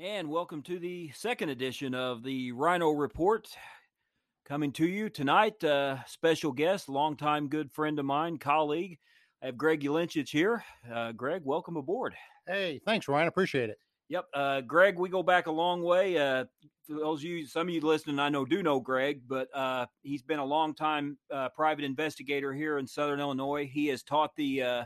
And welcome to the second edition of the Rhino Report. Coming to you tonight, uh, special guest, longtime good friend of mine, colleague. I have Greg Ulinchich here. Uh, Greg, welcome aboard. Hey, thanks, Ryan. Appreciate it. Yep. Uh, Greg, we go back a long way. Uh, for those of you, some of you listening, I know do know Greg, but uh, he's been a long time uh, private investigator here in Southern Illinois. He has taught the uh,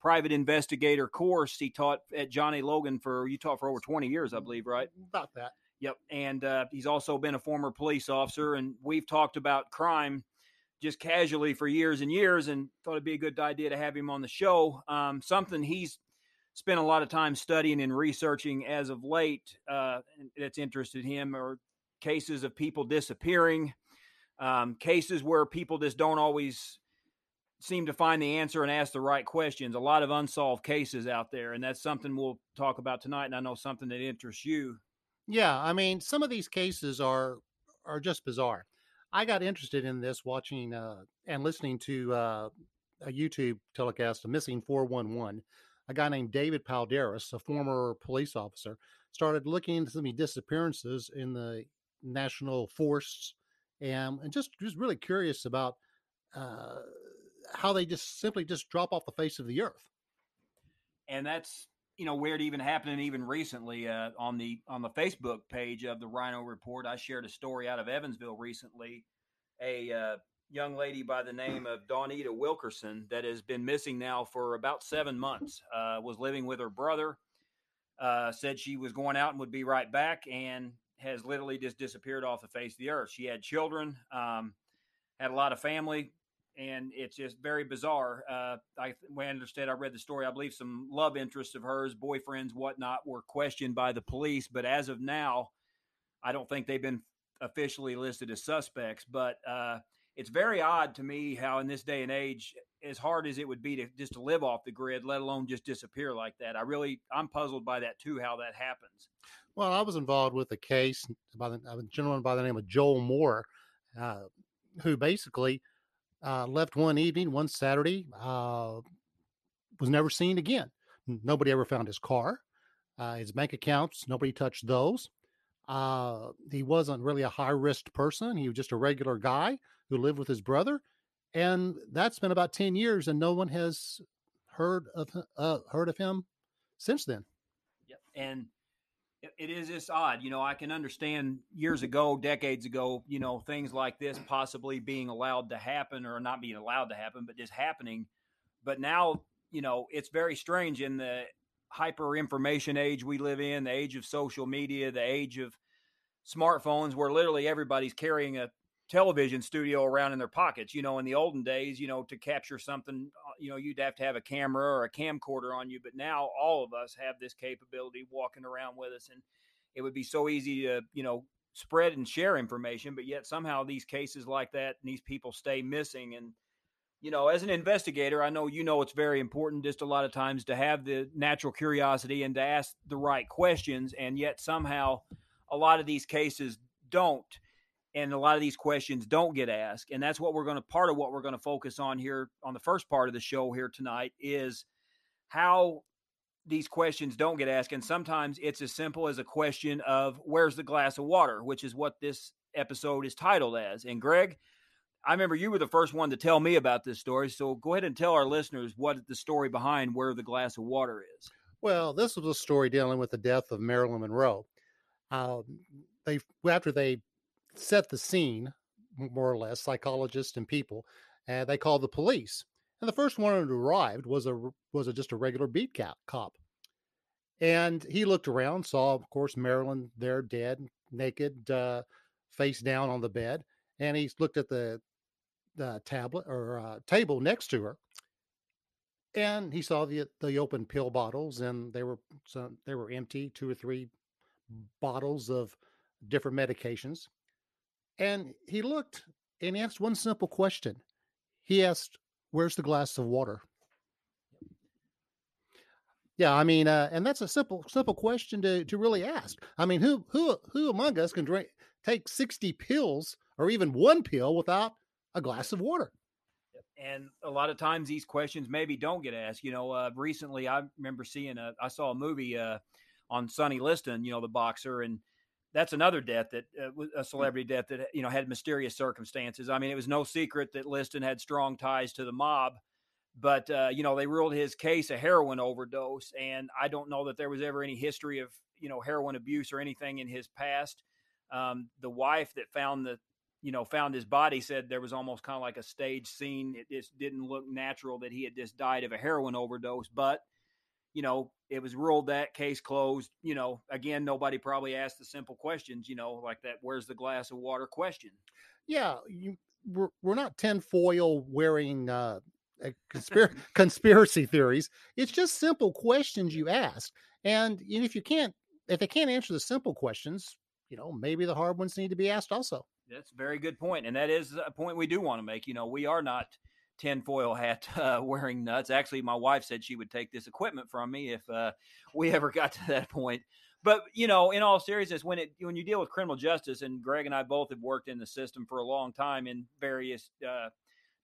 private investigator course. He taught at John A. Logan for you taught for over 20 years, I believe, right? About that. Yep. And uh, he's also been a former police officer, and we've talked about crime just casually for years and years, and thought it'd be a good idea to have him on the show. Um, something he's spent a lot of time studying and researching as of late uh, that's interested him or cases of people disappearing, um, cases where people just don't always seem to find the answer and ask the right questions. A lot of unsolved cases out there, and that's something we'll talk about tonight. And I know something that interests you. Yeah, I mean, some of these cases are are just bizarre. I got interested in this watching uh, and listening to uh, a YouTube telecast of Missing 411 a guy named David Paulides, a former police officer, started looking into some disappearances in the national forests and, and just was really curious about uh, how they just simply just drop off the face of the earth. And that's you know weird even happening even recently uh, on the on the Facebook page of the Rhino Report. I shared a story out of Evansville recently. A uh, young lady by the name of Dawnita Wilkerson that has been missing now for about seven months. Uh, was living with her brother. Uh, said she was going out and would be right back, and has literally just disappeared off the face of the earth. She had children, um, had a lot of family, and it's just very bizarre. Uh, I, when I understand, I read the story. I believe some love interests of hers, boyfriends, whatnot, were questioned by the police, but as of now, I don't think they've been officially listed as suspects. But uh, it's very odd to me how in this day and age as hard as it would be to just to live off the grid let alone just disappear like that i really i'm puzzled by that too how that happens well i was involved with a case by the, a gentleman by the name of joel moore uh, who basically uh, left one evening one saturday uh, was never seen again nobody ever found his car uh, his bank accounts nobody touched those uh, he wasn't really a high risk person he was just a regular guy who lived with his brother, and that's been about ten years, and no one has heard of uh, heard of him since then. Yep, and it is just odd. You know, I can understand years ago, decades ago, you know, things like this possibly being allowed to happen or not being allowed to happen, but just happening. But now, you know, it's very strange in the hyper information age we live in, the age of social media, the age of smartphones, where literally everybody's carrying a television studio around in their pockets. You know, in the olden days, you know, to capture something, Uh, you know, you'd have to have a camera or a camcorder on you. But now all of us have this capability walking around with us. And it would be so easy to, you know, spread and share information. But yet somehow these cases like that and these people stay missing. And, you know, as an investigator, I know you know it's very important just a lot of times to have the natural curiosity and to ask the right questions. And yet somehow a lot of these cases don't and a lot of these questions don't get asked and that's what we're going to part of what we're going to focus on here on the first part of the show here tonight is how these questions don't get asked and sometimes it's as simple as a question of where's the glass of water? which is what this episode is titled as and greg i remember you were the first one to tell me about this story so go ahead and tell our listeners what the story behind where the glass of water is. Well this was a story dealing with the death of marilyn monroe. Um, they after they set the scene, more or less, psychologists and people, and they called the police. And the first one who arrived was a was a, just a regular beat cop. And he looked around, saw, of course, Marilyn there, dead, naked, uh, face down on the bed, and he looked at the the tablet or uh, table next to her, and he saw the the open pill bottles, and they were some they were empty, two or three bottles of different medications. And he looked and he asked one simple question. He asked, Where's the glass of water? Yeah, I mean, uh, and that's a simple, simple question to, to really ask. I mean, who who who among us can drink take sixty pills or even one pill without a glass of water? And a lot of times these questions maybe don't get asked. You know, uh, recently I remember seeing a, I saw a movie uh, on Sonny Liston, you know, the boxer, and that's another death that uh, a celebrity death that you know had mysterious circumstances. I mean, it was no secret that Liston had strong ties to the mob, but uh, you know they ruled his case a heroin overdose, and I don't know that there was ever any history of you know heroin abuse or anything in his past. Um, the wife that found the you know found his body said there was almost kind of like a stage scene. It just didn't look natural that he had just died of a heroin overdose, but you know, it was ruled that case closed. You know, again, nobody probably asked the simple questions, you know, like that, where's the glass of water question. Yeah. You, we're, we're not tinfoil wearing uh, conspir- conspiracy theories. It's just simple questions you ask. And if you can't, if they can't answer the simple questions, you know, maybe the hard ones need to be asked also. That's a very good point. And that is a point we do want to make. You know, we are not tinfoil hat uh, wearing nuts. Actually, my wife said she would take this equipment from me if uh, we ever got to that point. But you know, in all seriousness, when it when you deal with criminal justice, and Greg and I both have worked in the system for a long time in various uh,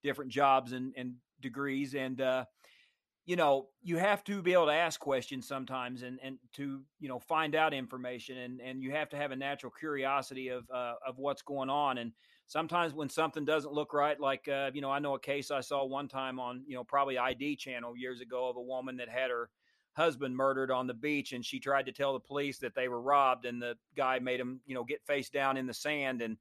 different jobs and, and degrees, and uh, you know, you have to be able to ask questions sometimes, and and to you know find out information, and and you have to have a natural curiosity of uh, of what's going on, and sometimes when something doesn't look right, like uh, you know, I know a case I saw one time on you know probably ID channel years ago of a woman that had her husband murdered on the beach, and she tried to tell the police that they were robbed, and the guy made him you know get face down in the sand, and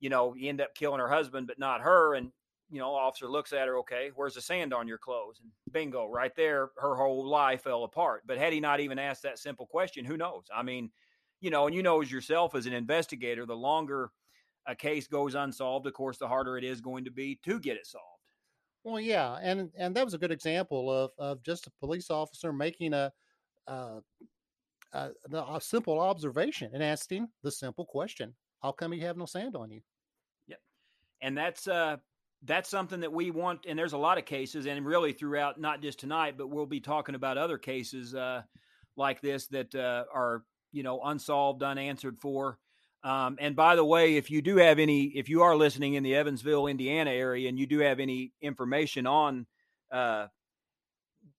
you know he ended up killing her husband, but not her, and you know, officer looks at her, okay, where's the sand on your clothes? And bingo, right there, her whole life fell apart. But had he not even asked that simple question, who knows? I mean, you know, and you know as yourself as an investigator, the longer a case goes unsolved, of course, the harder it is going to be to get it solved. Well, yeah, and and that was a good example of of just a police officer making a uh, a, a simple observation and asking the simple question: How come you have no sand on you? Yep, and that's uh that's something that we want. And there's a lot of cases, and really throughout, not just tonight, but we'll be talking about other cases uh, like this that uh, are you know unsolved, unanswered for. Um, and by the way, if you do have any, if you are listening in the Evansville, Indiana area, and you do have any information on uh,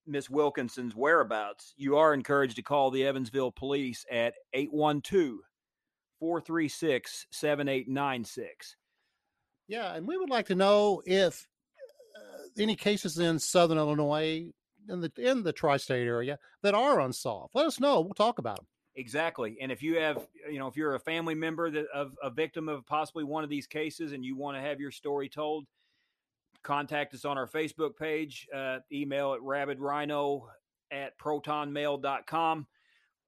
Miss Wilkinson's whereabouts, you are encouraged to call the Evansville police at 812 436 7896. Yeah, and we would like to know if uh, any cases in Southern Illinois, in the in the tri-state area, that are unsolved. Let us know. We'll talk about them. Exactly. And if you have, you know, if you're a family member that, of a victim of possibly one of these cases and you want to have your story told, contact us on our Facebook page, uh, email at rabidrhino at protonmail.com.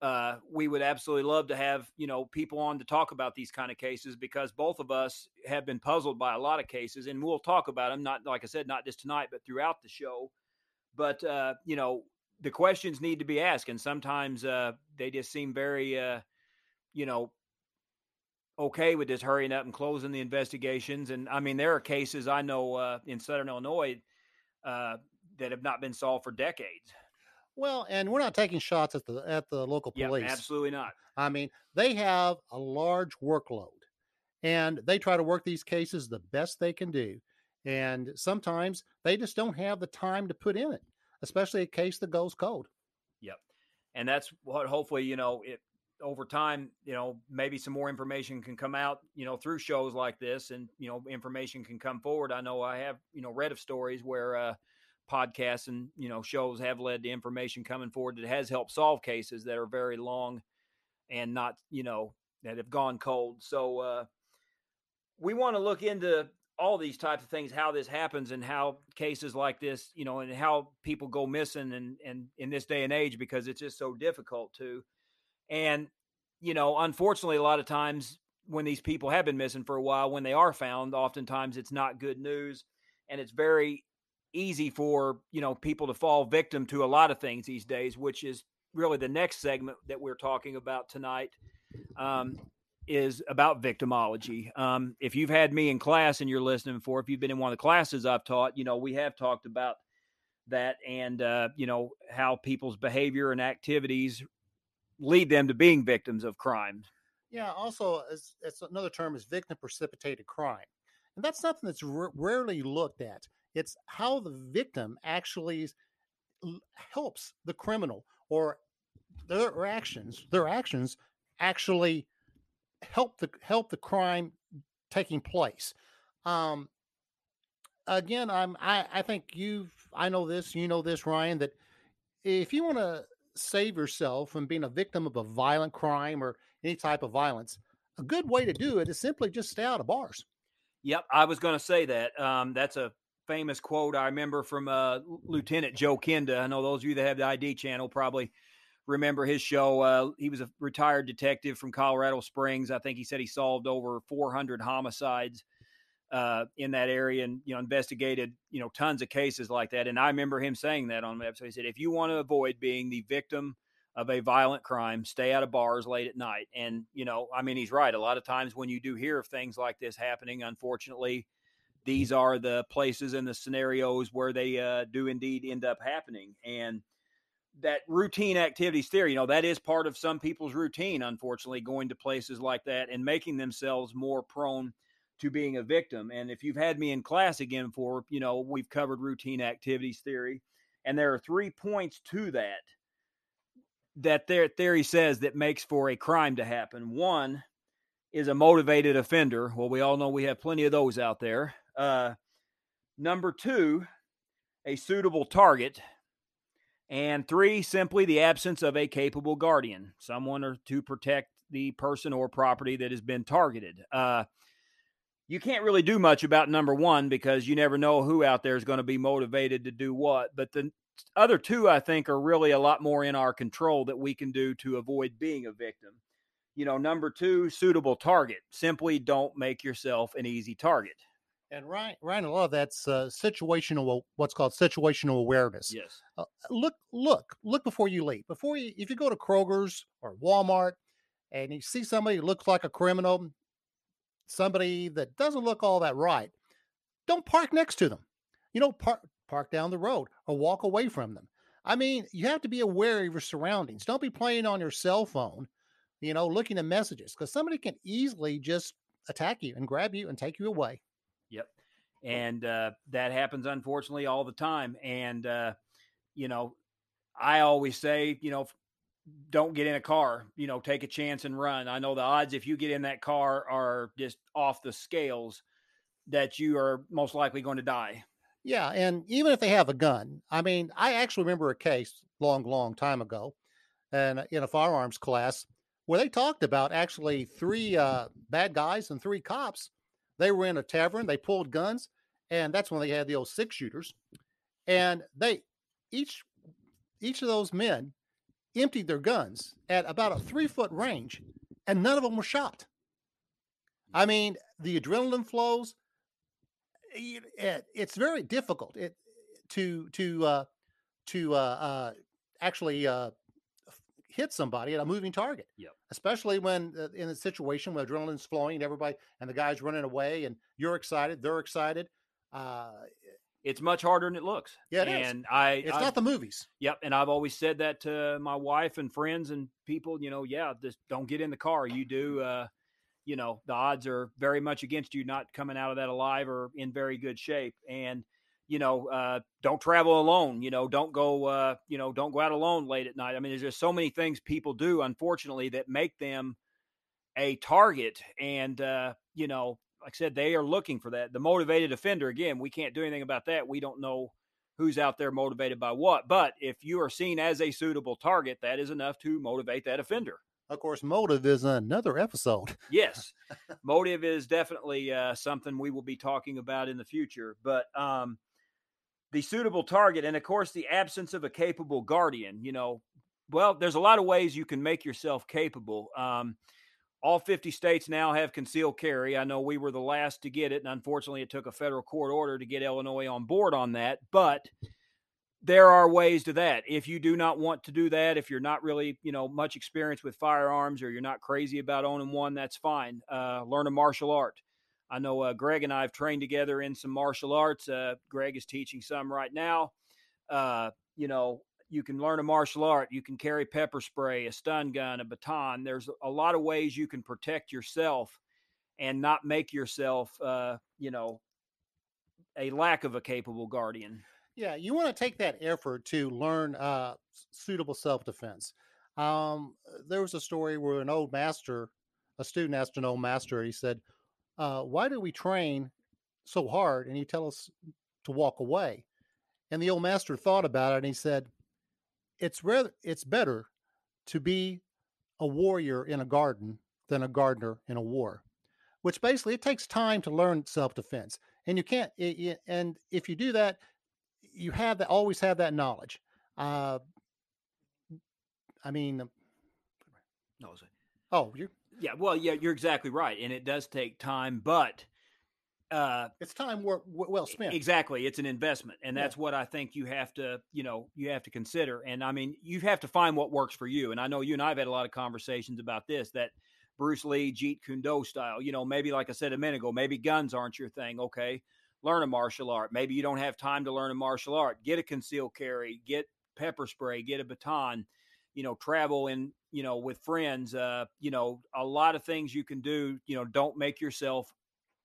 Uh, we would absolutely love to have, you know, people on to talk about these kind of cases because both of us have been puzzled by a lot of cases and we'll talk about them. Not, like I said, not just tonight, but throughout the show. But, uh, you know, the questions need to be asked, and sometimes uh, they just seem very, uh, you know, okay with just hurrying up and closing the investigations. And I mean, there are cases I know uh, in Southern Illinois uh, that have not been solved for decades. Well, and we're not taking shots at the at the local police. Yeah, absolutely not. I mean, they have a large workload, and they try to work these cases the best they can do. And sometimes they just don't have the time to put in it especially a case that goes cold. Yep. And that's what hopefully, you know, it over time, you know, maybe some more information can come out, you know, through shows like this and, you know, information can come forward. I know I have, you know, read of stories where uh podcasts and, you know, shows have led to information coming forward that has helped solve cases that are very long and not, you know, that have gone cold. So uh we want to look into all these types of things, how this happens and how cases like this, you know, and how people go missing and, and in this day and age because it's just so difficult to. And, you know, unfortunately, a lot of times when these people have been missing for a while, when they are found, oftentimes it's not good news. And it's very easy for, you know, people to fall victim to a lot of things these days, which is really the next segment that we're talking about tonight. Um, is about victimology. Um, if you've had me in class and you're listening for, if you've been in one of the classes I've taught, you know, we have talked about that and, uh, you know, how people's behavior and activities lead them to being victims of crime. Yeah. Also, as another term is victim precipitated crime. And that's something that's r- rarely looked at. It's how the victim actually helps the criminal or their actions, their actions actually help the help the crime taking place. Um, again, I'm I, I think you've I know this, you know this, Ryan, that if you want to save yourself from being a victim of a violent crime or any type of violence, a good way to do it is simply just stay out of bars. Yep, I was going to say that. Um, that's a famous quote I remember from uh, Lieutenant Joe Kenda. I know those of you that have the ID channel probably remember his show. Uh, he was a retired detective from Colorado Springs. I think he said he solved over 400 homicides uh, in that area and you know investigated you know tons of cases like that. And I remember him saying that on the episode. He said, if you want to avoid being the victim of a violent crime, stay out of bars late at night. And you know, I mean, he's right. A lot of times when you do hear of things like this happening, unfortunately, these are the places and the scenarios where they uh, do indeed end up happening. And that routine activities theory, you know, that is part of some people's routine, unfortunately, going to places like that and making themselves more prone to being a victim. And if you've had me in class again for, you know, we've covered routine activities theory, and there are three points to that that their theory says that makes for a crime to happen. One is a motivated offender. Well, we all know we have plenty of those out there. Uh, number two, a suitable target. And three, simply the absence of a capable guardian, someone or to protect the person or property that has been targeted. Uh, you can't really do much about number one because you never know who out there is going to be motivated to do what. But the other two, I think, are really a lot more in our control that we can do to avoid being a victim. You know, number two, suitable target. Simply don't make yourself an easy target. And Ryan, Ryan, a lot of that's uh, situational, what's called situational awareness. Yes. Uh, look, look, look before you leave. Before you, if you go to Kroger's or Walmart and you see somebody who looks like a criminal, somebody that doesn't look all that right, don't park next to them. You know, park park down the road or walk away from them. I mean, you have to be aware of your surroundings. Don't be playing on your cell phone, you know, looking at messages because somebody can easily just attack you and grab you and take you away. And uh, that happens, unfortunately, all the time. And, uh, you know, I always say, you know, don't get in a car, you know, take a chance and run. I know the odds if you get in that car are just off the scales that you are most likely going to die. Yeah, and even if they have a gun, I mean, I actually remember a case long, long time ago, and in a firearms class where they talked about actually three uh, bad guys and three cops. They were in a tavern, they pulled guns, and that's when they had the old six shooters, and they each each of those men emptied their guns at about a three foot range, and none of them were shot. I mean, the adrenaline flows. It's very difficult it, to to uh, to uh, uh, actually uh, hit somebody at a moving target. Yep. Especially when uh, in a situation where adrenaline's flowing, and everybody and the guy's running away, and you're excited, they're excited. Uh, it's much harder than it looks. Yeah, it and is. I, it's I, not the movies. Yep, and I've always said that to my wife and friends and people. You know, yeah, just don't get in the car. You do. Uh, you know, the odds are very much against you not coming out of that alive or in very good shape. And you know, uh, don't travel alone. You know, don't go. Uh, you know, don't go out alone late at night. I mean, there's just so many things people do, unfortunately, that make them a target. And uh, you know, like I said, they are looking for that. The motivated offender, again, we can't do anything about that. We don't know who's out there motivated by what. But if you are seen as a suitable target, that is enough to motivate that offender. Of course, motive is another episode. yes, motive is definitely uh, something we will be talking about in the future. But um, the suitable target, and of course, the absence of a capable guardian. You know, well, there's a lot of ways you can make yourself capable. Um, all 50 states now have concealed carry. I know we were the last to get it, and unfortunately, it took a federal court order to get Illinois on board on that. But there are ways to that. If you do not want to do that, if you're not really, you know, much experience with firearms or you're not crazy about owning one, that's fine. Uh, learn a martial art. I know uh, Greg and I have trained together in some martial arts. Uh, Greg is teaching some right now. Uh, you know, you can learn a martial art. You can carry pepper spray, a stun gun, a baton. There's a lot of ways you can protect yourself and not make yourself, uh, you know, a lack of a capable guardian. Yeah, you want to take that effort to learn uh, suitable self defense. Um, there was a story where an old master, a student asked an old master, he said, uh, Why do we train so hard and you tell us to walk away? And the old master thought about it and he said, It's rather it's better to be a warrior in a garden than a gardener in a war. Which basically it takes time to learn self-defense. And you can't it, it, and if you do that, you have that always have that knowledge. Uh, I mean, No, oh, you yeah, well, yeah, you're exactly right, and it does take time, but uh, it's time wor- w- well spent. exactly, it's an investment, and Yeah. that's what I think you have to, you know, you have to consider. And I mean, you have to find what works for you. And I know you and I've had a lot of conversations about this. That Bruce Lee, Jeet Kune Do style. You know, maybe like I said a minute ago, maybe guns aren't your thing. Okay, learn a martial art. Maybe you don't have time to learn a martial art. Get a concealed carry. Get pepper spray. Get a baton. You know, travel in. You know, with friends. Uh, you know, a lot of things you can do. You know, don't make yourself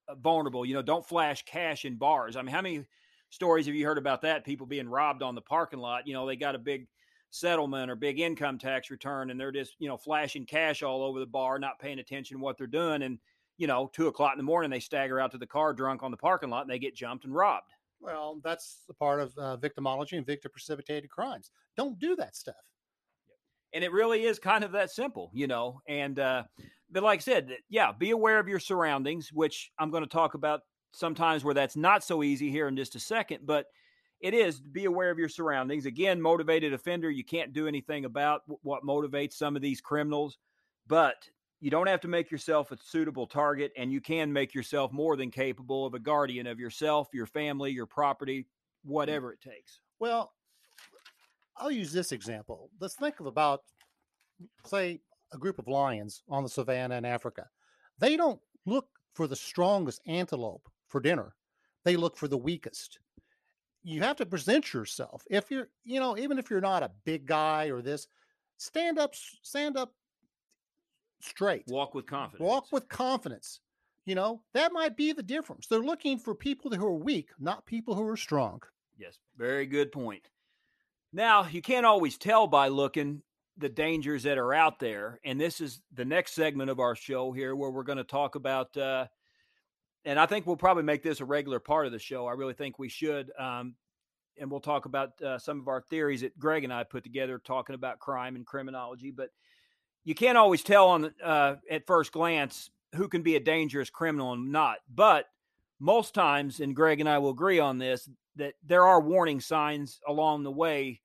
uh, vulnerable. You know, don't flash cash in bars. I mean, how many stories have you heard about that? People being robbed on the parking lot. You know, they got a big settlement or big income tax return and they're just, you know, flashing cash all over the bar, not paying attention to what they're doing. And, you know, two o'clock in the morning, they stagger out to the car drunk on the parking lot and they get jumped and robbed. Well, that's the part of uh, victimology and victim precipitated crimes. Don't do that stuff. And it really is kind of that simple, you know. And uh, but like I said, yeah, be aware of your surroundings, which I'm going to talk about sometimes where that's not so easy here in just a second, but it is be aware of your surroundings. Again, motivated offender, you can't do anything about what motivates some of these criminals, but you don't have to make yourself a suitable target, and you can make yourself more than capable of a guardian of yourself, your family, your property, whatever it takes. Well, I'll use this example. Let's think of about, say, a group of lions on the savannah in Africa. They don't look for the strongest antelope for dinner, they look for the weakest. You have to present yourself. If you're, you know, even if you're not a big guy or this, stand up, stand up straight. Walk with confidence. Walk with confidence. You know, that might be the difference. They're looking for people who are weak, not people who are strong. Yes, very good point. Now, you can't always tell by looking the dangers that are out there. And this is the next segment of our show here where we're going to talk about, uh, and I think we'll probably make this a regular part of the show. I really think we should. Um, and we'll talk about uh, some of our theories that Greg and I put together talking about crime and criminology. But you can't always tell on uh, at first glance who can be a dangerous criminal and not. But most times, and Greg and I will agree on this, that there are warning signs along the way,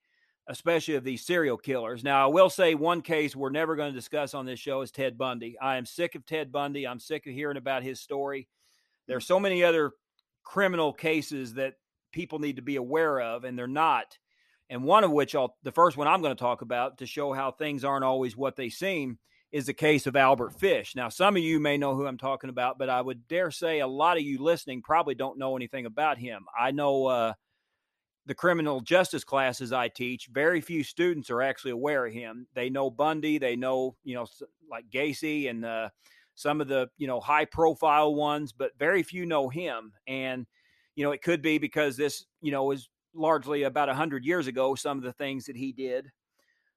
especially of these serial killers. Now, I will say one case we're never going to discuss on this show is Ted Bundy. I am sick of Ted Bundy. I'm sick of hearing about his story. There are so many other criminal cases that people need to be aware of, and they're not. And one of which I'll, the first one I'm going to talk about to show how things aren't always what they seem is the case of Albert Fish. Now, some of you may know who I'm talking about, but I would dare say a lot of you listening probably don't know anything about him. I know uh, the criminal justice classes I teach, very few students are actually aware of him. They know Bundy, they know, you know, like Gacy and uh, some of the, you know, high profile ones, but very few know him. And, you know, it could be because this, you know, is largely about 100 years ago, some of the things that he did.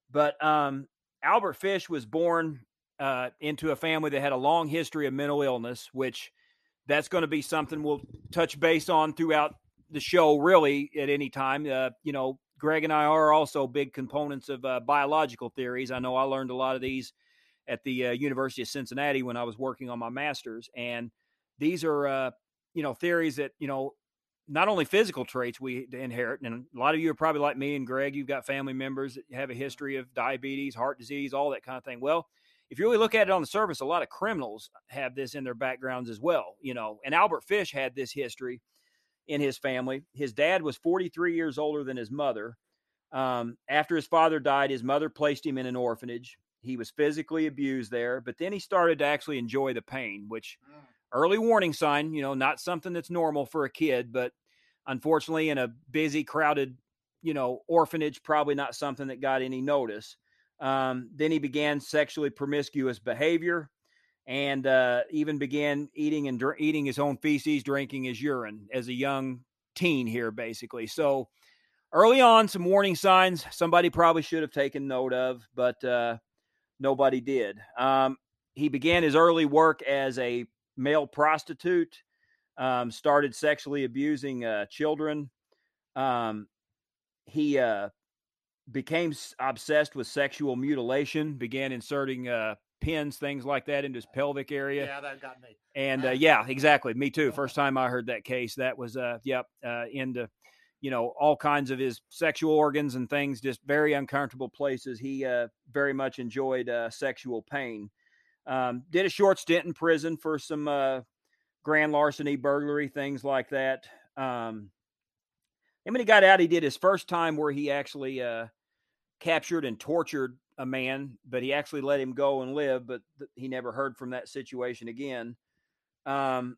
But um, Albert Fish was born uh, into a family that had a long history of mental illness, which that's going to be something we'll touch base on throughout the show, really, at any time. Uh, you know, Greg and I are also big components of uh, biological theories. I know I learned a lot of these at the uh, University of Cincinnati when I was working on my master's. And these are, uh, you know, theories that, you know, not only physical traits we inherit, and a lot of you are probably like me and Greg, you've got family members that have a history of diabetes, heart disease, all that kind of thing. Well, if you really look at it on the surface, a lot of criminals have this in their backgrounds as well, you know. And Albert Fish had this history in his family. His dad was 43 years older than his mother. Um, after his father died, his mother placed him in an orphanage. He was physically abused there, but then he started to actually enjoy the pain, which early warning sign, you know, not something that's normal for a kid, but unfortunately in a busy, crowded, you know, orphanage, probably not something that got any notice. Um, then he began sexually promiscuous behavior and uh, even began eating and dr- eating his own feces, drinking his urine as a young teen here, basically. So early on, some warning signs somebody probably should have taken note of, but uh, nobody did. Um, he began his early work as a male prostitute, um, started sexually abusing uh, children. Um, he uh, became obsessed with sexual mutilation, began inserting uh, pins, things like that, into his pelvic area. Yeah, that got me. And uh, yeah, exactly. Me too. First time I heard that case, that was uh, yep, uh, into you know all kinds of his sexual organs and things, just very uncomfortable places. He uh, very much enjoyed uh, sexual pain. Um, did a short stint in prison for some uh, grand larceny, burglary, things like that. Um, and when he got out, he did his first time where he actually uh, captured and tortured a man, but he actually let him go and live. But th- he never heard from that situation again. Um,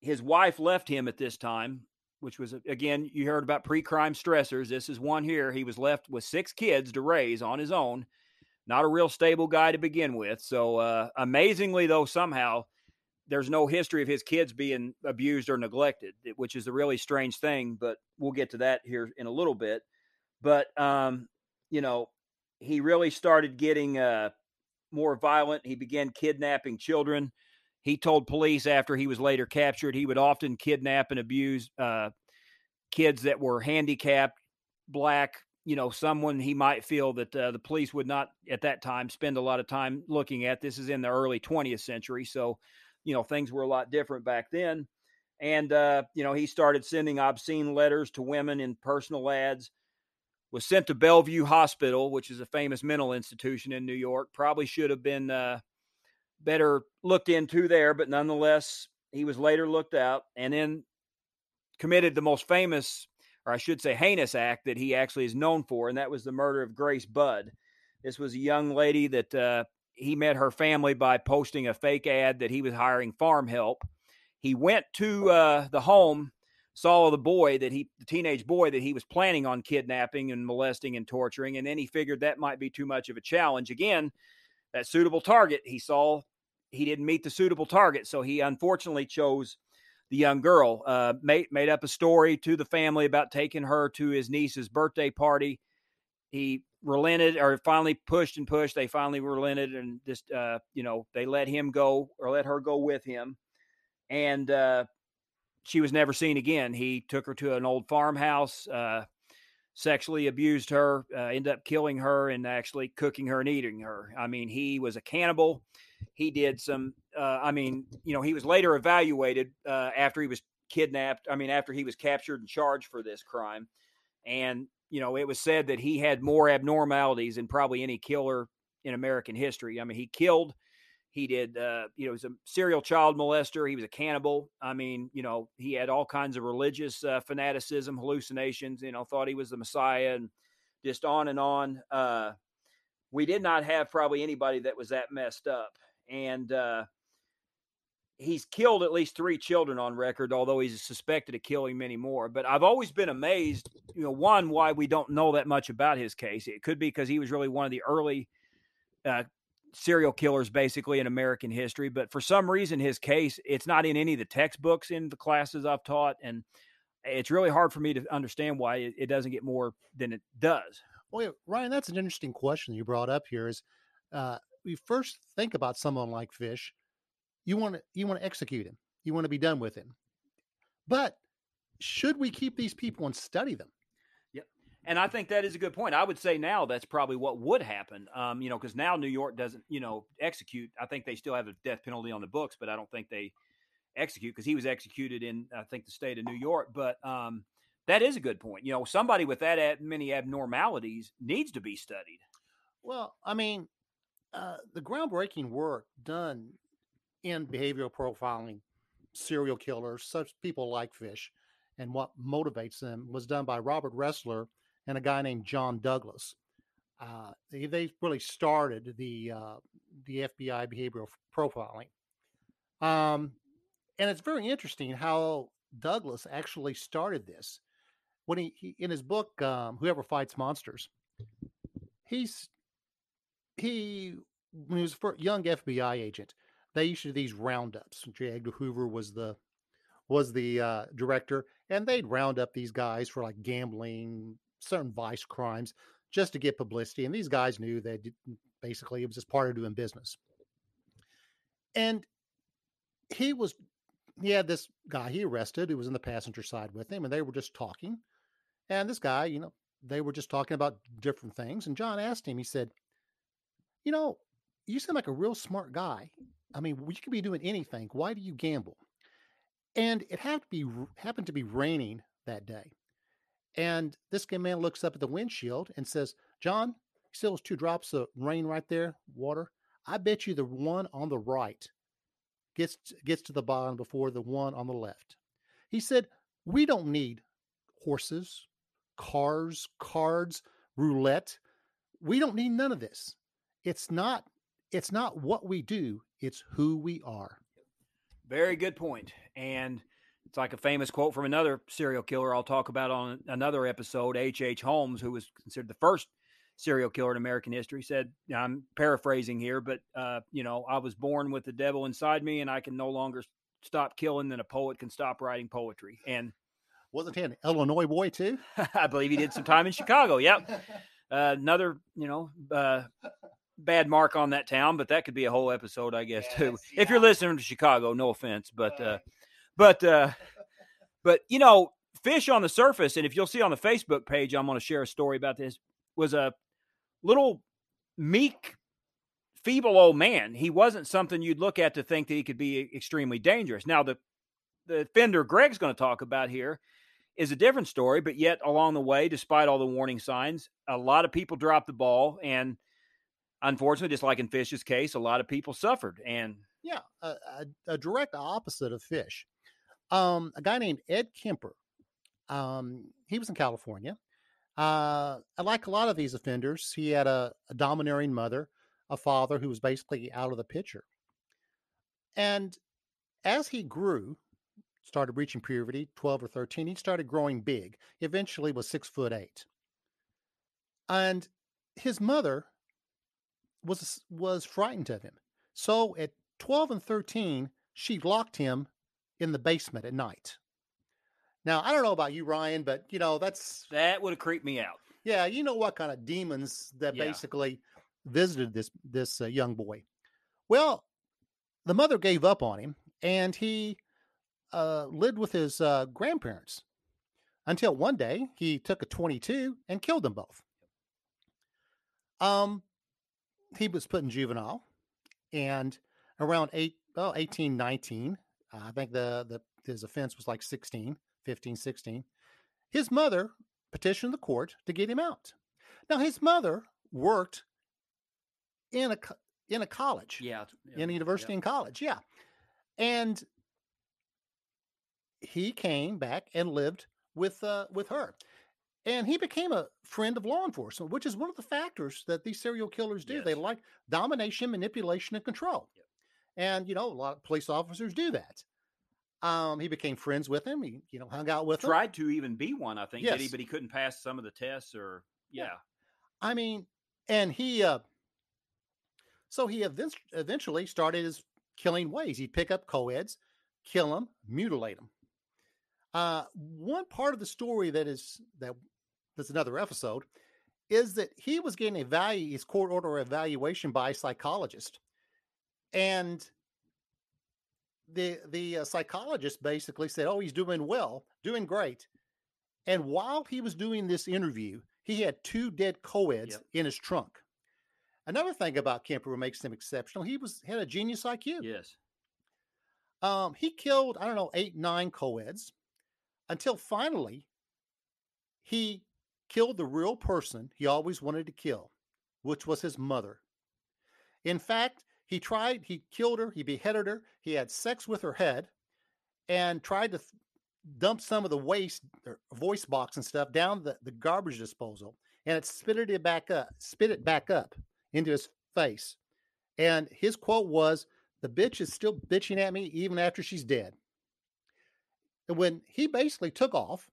his wife left him at this time, which was again you heard about pre-crime stressors. This is one here. He was left with six kids to raise on his own. Not a real stable guy to begin with. So uh, amazingly, though, somehow there's no history of his kids being abused or neglected, which is a really strange thing. But we'll get to that here in a little bit. But um, you know, he really started getting uh, more violent. He began kidnapping children. He told police after he was later captured, he would often kidnap and abuse uh, kids that were handicapped, black, you know, someone he might feel that uh, the police would not at that time spend a lot of time looking at. This is in the early 20th century. So, you know, things were a lot different back then. And, uh, you know, he started sending obscene letters to women in personal ads was sent to Bellevue Hospital, which is a famous mental institution in New York. Probably should have been uh, better looked into there, but nonetheless, he was later looked out and then committed the most famous, or I should say, heinous act that he actually is known for, and that was the murder of Grace Budd. This was a young lady that uh, he met her family by posting a fake ad that he was hiring farm help. He went to uh, the home saw the boy that he, the teenage boy that he was planning on kidnapping and molesting and torturing. And then he figured that might be too much of a challenge. Again, that suitable target, he saw he didn't meet the suitable target. So he unfortunately chose the young girl, uh, made, made up a story to the family about taking her to his niece's birthday party. He relented or finally pushed and pushed. They finally relented and just, uh, you know, they let him go or let her go with him. And, uh, she was never seen again. He took her to an old farmhouse, uh, sexually abused her, uh, ended up killing her, and actually cooking her and eating her. I mean, he was a cannibal. He did some. Uh, I mean, you know, he was later evaluated uh, after he was kidnapped. I mean, after he was captured and charged for this crime, and you know, it was said that he had more abnormalities than probably any killer in American history. I mean, he killed he did, uh, you know, he was a serial child molester. He was a cannibal. I mean, you know, he had all kinds of religious uh, fanaticism, hallucinations. You know, thought he was the Messiah, and just on and on. Uh, we did not have probably anybody that was that messed up, and uh, he's killed at least three children on record. Although he's suspected of killing many more. But I've always been amazed. You know, one why we don't know that much about his case. It could be because he was really one of the early uh, serial killers basically in American history. But for some reason, his case, it's not in any of the textbooks in the classes I've taught. And it's really hard for me to understand why it, it doesn't get more than it does. Well, Ryan, that's an interesting question you brought up here is uh, we first think about someone like Fish. You want to, you want to execute him. You want to be done with him. But should we keep these people and study them? And I think that is a good point. I would say now that's probably what would happen. Um, you know, because now New York doesn't, you know, execute. I think they still have a death penalty on the books, but I don't think they execute because he was executed in, I think, the state of New York. But um, that is a good point. You know, somebody with that many abnormalities needs to be studied. Well, I mean, uh, the groundbreaking work done in behavioral profiling, serial killers, such people like Fish, and what motivates them was done by Robert Ressler and a guy named John Douglas. Uh, they, they, really started the uh, the FBI behavioral profiling, um, and it's very interesting how Douglas actually started this. When he, he in his book, um, "Whoever Fights Monsters," he's he when he was a young FBI agent, they used to do these roundups. J. Edgar Hoover was the was the uh, director, and they'd round up these guys for like gambling, certain vice crimes just to get publicity. And these guys knew that mm, Basically, it was just part of doing business. And he was, he had this guy he arrested who was in the passenger side with him, and they were just talking. And this guy, you know, they were just talking about different things. And John asked him, he said, You know, you seem like a real smart guy. I mean, you could be doing anything. Why do you gamble? And it happened to be happened to be raining that day. And this man looks up at the windshield and says, John, you see those two drops of rain right there, water? I bet you the one on the right gets gets to the bottom before the one on the left. He said, "We don't need horses, cars, cards, roulette. We don't need none of this. It's not it's not what we do, it's who we are." Very good point. And it's like a famous quote from another serial killer I'll talk about on another episode, H.H. H. Holmes, who was considered the first serial killer in American history, said, I'm paraphrasing here, but, uh, you know, I was born with the devil inside me and I can no longer stop killing than a poet can stop writing poetry. And wasn't he an Illinois boy too? I believe he did some time in Chicago. Yep. Uh, another, you know, uh, bad mark on that town, but that could be a whole episode, I guess, too. Yeah. If you're listening to Chicago, no offense, but, uh, but, uh, but you know, fish on the surface, and if you'll see on the Facebook page, I'm going to share a story about this. Was a little meek, feeble old man. He wasn't something you'd look at to think that he could be extremely dangerous. Now, the the fender Greg's going to talk about here is a different story, but yet along the way, despite all the warning signs, a lot of people dropped the ball, and unfortunately, just like in Fish's case, a lot of people suffered. And yeah, a, a, a direct opposite of Fish. Um, a guy named Ed Kemper. Um, he was in California. Uh, like a lot of these offenders, he had a, a domineering mother, a father who was basically out of the picture. And as he grew, started reaching puberty, 12 or 13, he started growing big. Eventually was six foot eight. And his mother was was frightened of him. So at 12 and 13, she locked him in the basement at night. Now, I don't know about you, Ryan, but you know, that's that would have creeped me out. Yeah, you know what kind of demons that yeah. basically visited this this uh, young boy. Well, the mother gave up on him, and he uh, lived with his uh, grandparents until one day he took a 22 and killed them both. Um, he was put in juvenile, and around eight, oh, 18, 19, I think the the his offense was like 16 15, 16, his mother petitioned the court to get him out. Now, his mother worked in a in a college, yeah, yeah in a university yeah. and college, yeah, and he came back and lived with uh, with her, and he became a friend of law enforcement, which is one of the factors that these serial killers do. Yes. They like domination, manipulation, and control. And you know a lot of police officers do that. Um, he became friends with him. He, you know, hung out with Tried him. to even be one, I think, yes. did he? But he couldn't pass some of the tests, or yeah. yeah. I mean, and he, uh, so he eventually started his killing ways. He'd pick up co-eds, kill them, mutilate them. Uh, one part of the story that is that that's another episode is that he was getting a value his court order evaluation by a psychologist, and the the uh, psychologist basically said, "Oh, he's doing well, doing great." And while he was doing this interview, he had two dead co-eds yep. in his trunk. Another thing about Kemper who makes him exceptional, he was had a genius IQ. Yes. Um, he killed, I don't know, eight, nine co-eds until finally he killed the real person he always wanted to kill, which was his mother. In fact, he tried, he killed her, he beheaded her, he had sex with her head, and tried to th- dump some of the waste, er, voice box and stuff down the, the garbage disposal, and it spitted it back up, spit it back up into his face. And his quote was, "The bitch is still bitching at me even after she's dead." And when he basically took off,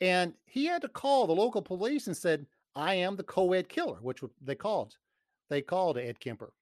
and he had to call the local police and said, "I am the co-ed killer," which they called they called Ed Kemper.